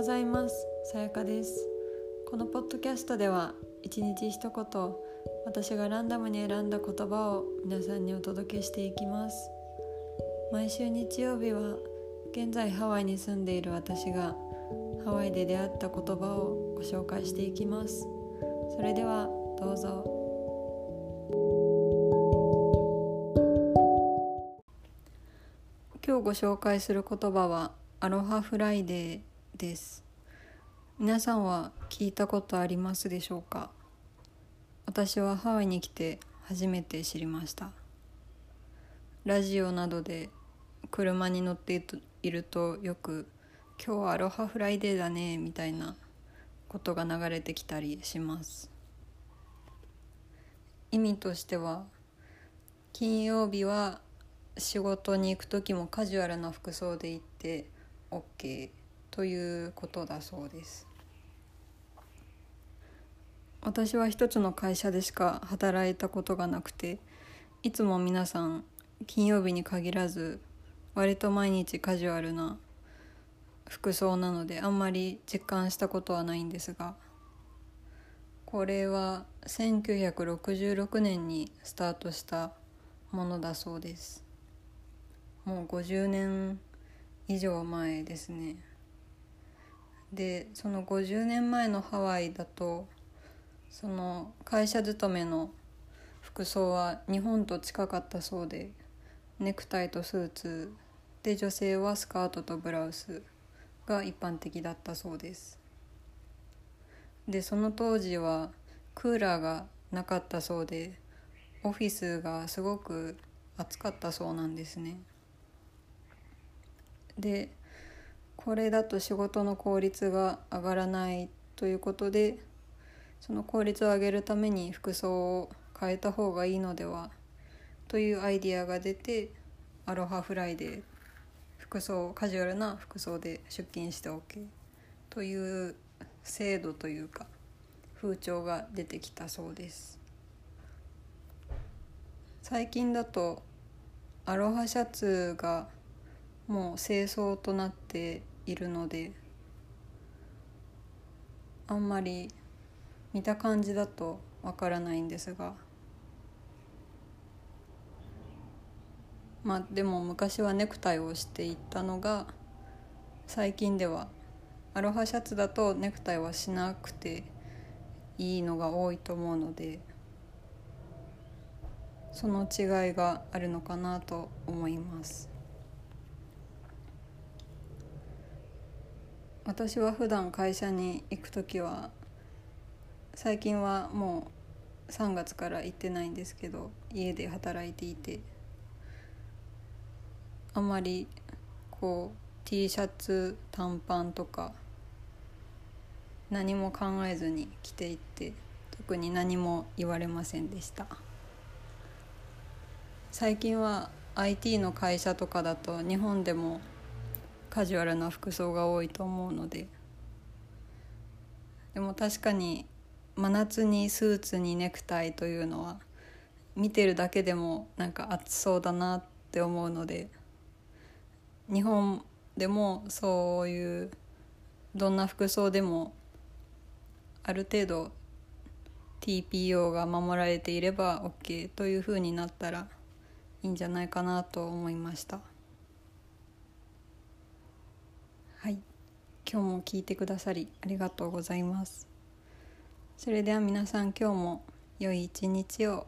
ございます。さやかです。このポッドキャストでは一日一言私がランダムに選んだ言葉を皆さんにお届けしていきます。毎週日曜日は現在ハワイに住んでいる私がハワイで出会った言葉をご紹介していきます。それではどうぞ。今日ご紹介する言葉は Aloha Friday。です。皆さんは聞いたことありますでしょうか？私はハワイに来て初めて知りました。ラジオなどで車に乗っているとよく「今日は Aloha Friday だね」みたいなことが流れてきたりします。意味としては金曜日は仕事に行く時もカジュアルな服装で行って OK ということだそうです。私は一つの会社でしか働いたことがなくていつも皆さん金曜日に限らず割と毎日カジュアルな服装なのであんまり実感したことはないんですがこれは1966年にスタートしたものだそうです。もう50年以上前ですね。でその50年前のハワイだとその会社勤めの服装は日本と近かったそうでネクタイとスーツで女性はスカートとブラウスが一般的だったそうです。でその当時はクーラーがなかったそうでオフィスがすごく暑かったそうなんですね。でこれだと仕事の効率が上がらないということでその効率を上げるために服装を変えた方がいいのではというアイディアが出てAloha Friday 服装カジュアルな服装で出勤して OK という制度というか風潮が出てきたそうです。最近だとアロハシャツがもう正装となっているのであんまり見た感じだとわからないんですがまあでも昔はネクタイをしていったのが最近ではアロハシャツだとネクタイはしなくていいのが多いと思うのでその違いがあるのかなと思います。私は普段会社に行く時は最近はもう3月から行ってないんですけど家で働いていてあまりこう T シャツ短パンとか何も考えずに着ていって特に何も言われませんでした。最近は IT の会社とかだと日本でもカジュアルな服装が多いと思うのででも確かに真夏にスーツにネクタイというのは見てるだけでもなんか暑そうだなって思うので日本でもそういうどんな服装でもある程度 TPO が守られていれば OK というふうになったらいいんじゃないかなと思いました。はい今日も聞いてくださりありがとうございます。それでは皆さん今日も良い一日を。